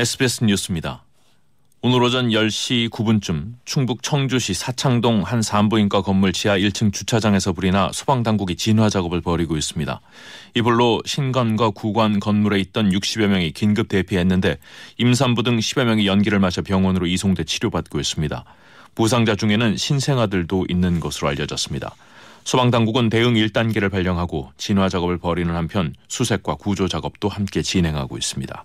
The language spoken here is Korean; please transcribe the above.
SBS 뉴스입니다. 오늘 오전 10시 9분쯤 충북 청주시 사창동 한 산부인과 건물 지하 1층 주차장에서 불이 나 소방당국이 진화 작업을 벌이고 있습니다. 이 불로 신관과 구관 건물에 있던 60여 명이 긴급 대피했는데 임산부 등 10여 명이 연기를 마셔 병원으로 이송돼 치료받고 있습니다. 부상자 중에는 신생아들도 있는 것으로 알려졌습니다. 소방당국은 대응 1단계를 발령하고 진화 작업을 벌이는 한편 수색과 구조 작업도 함께 진행하고 있습니다.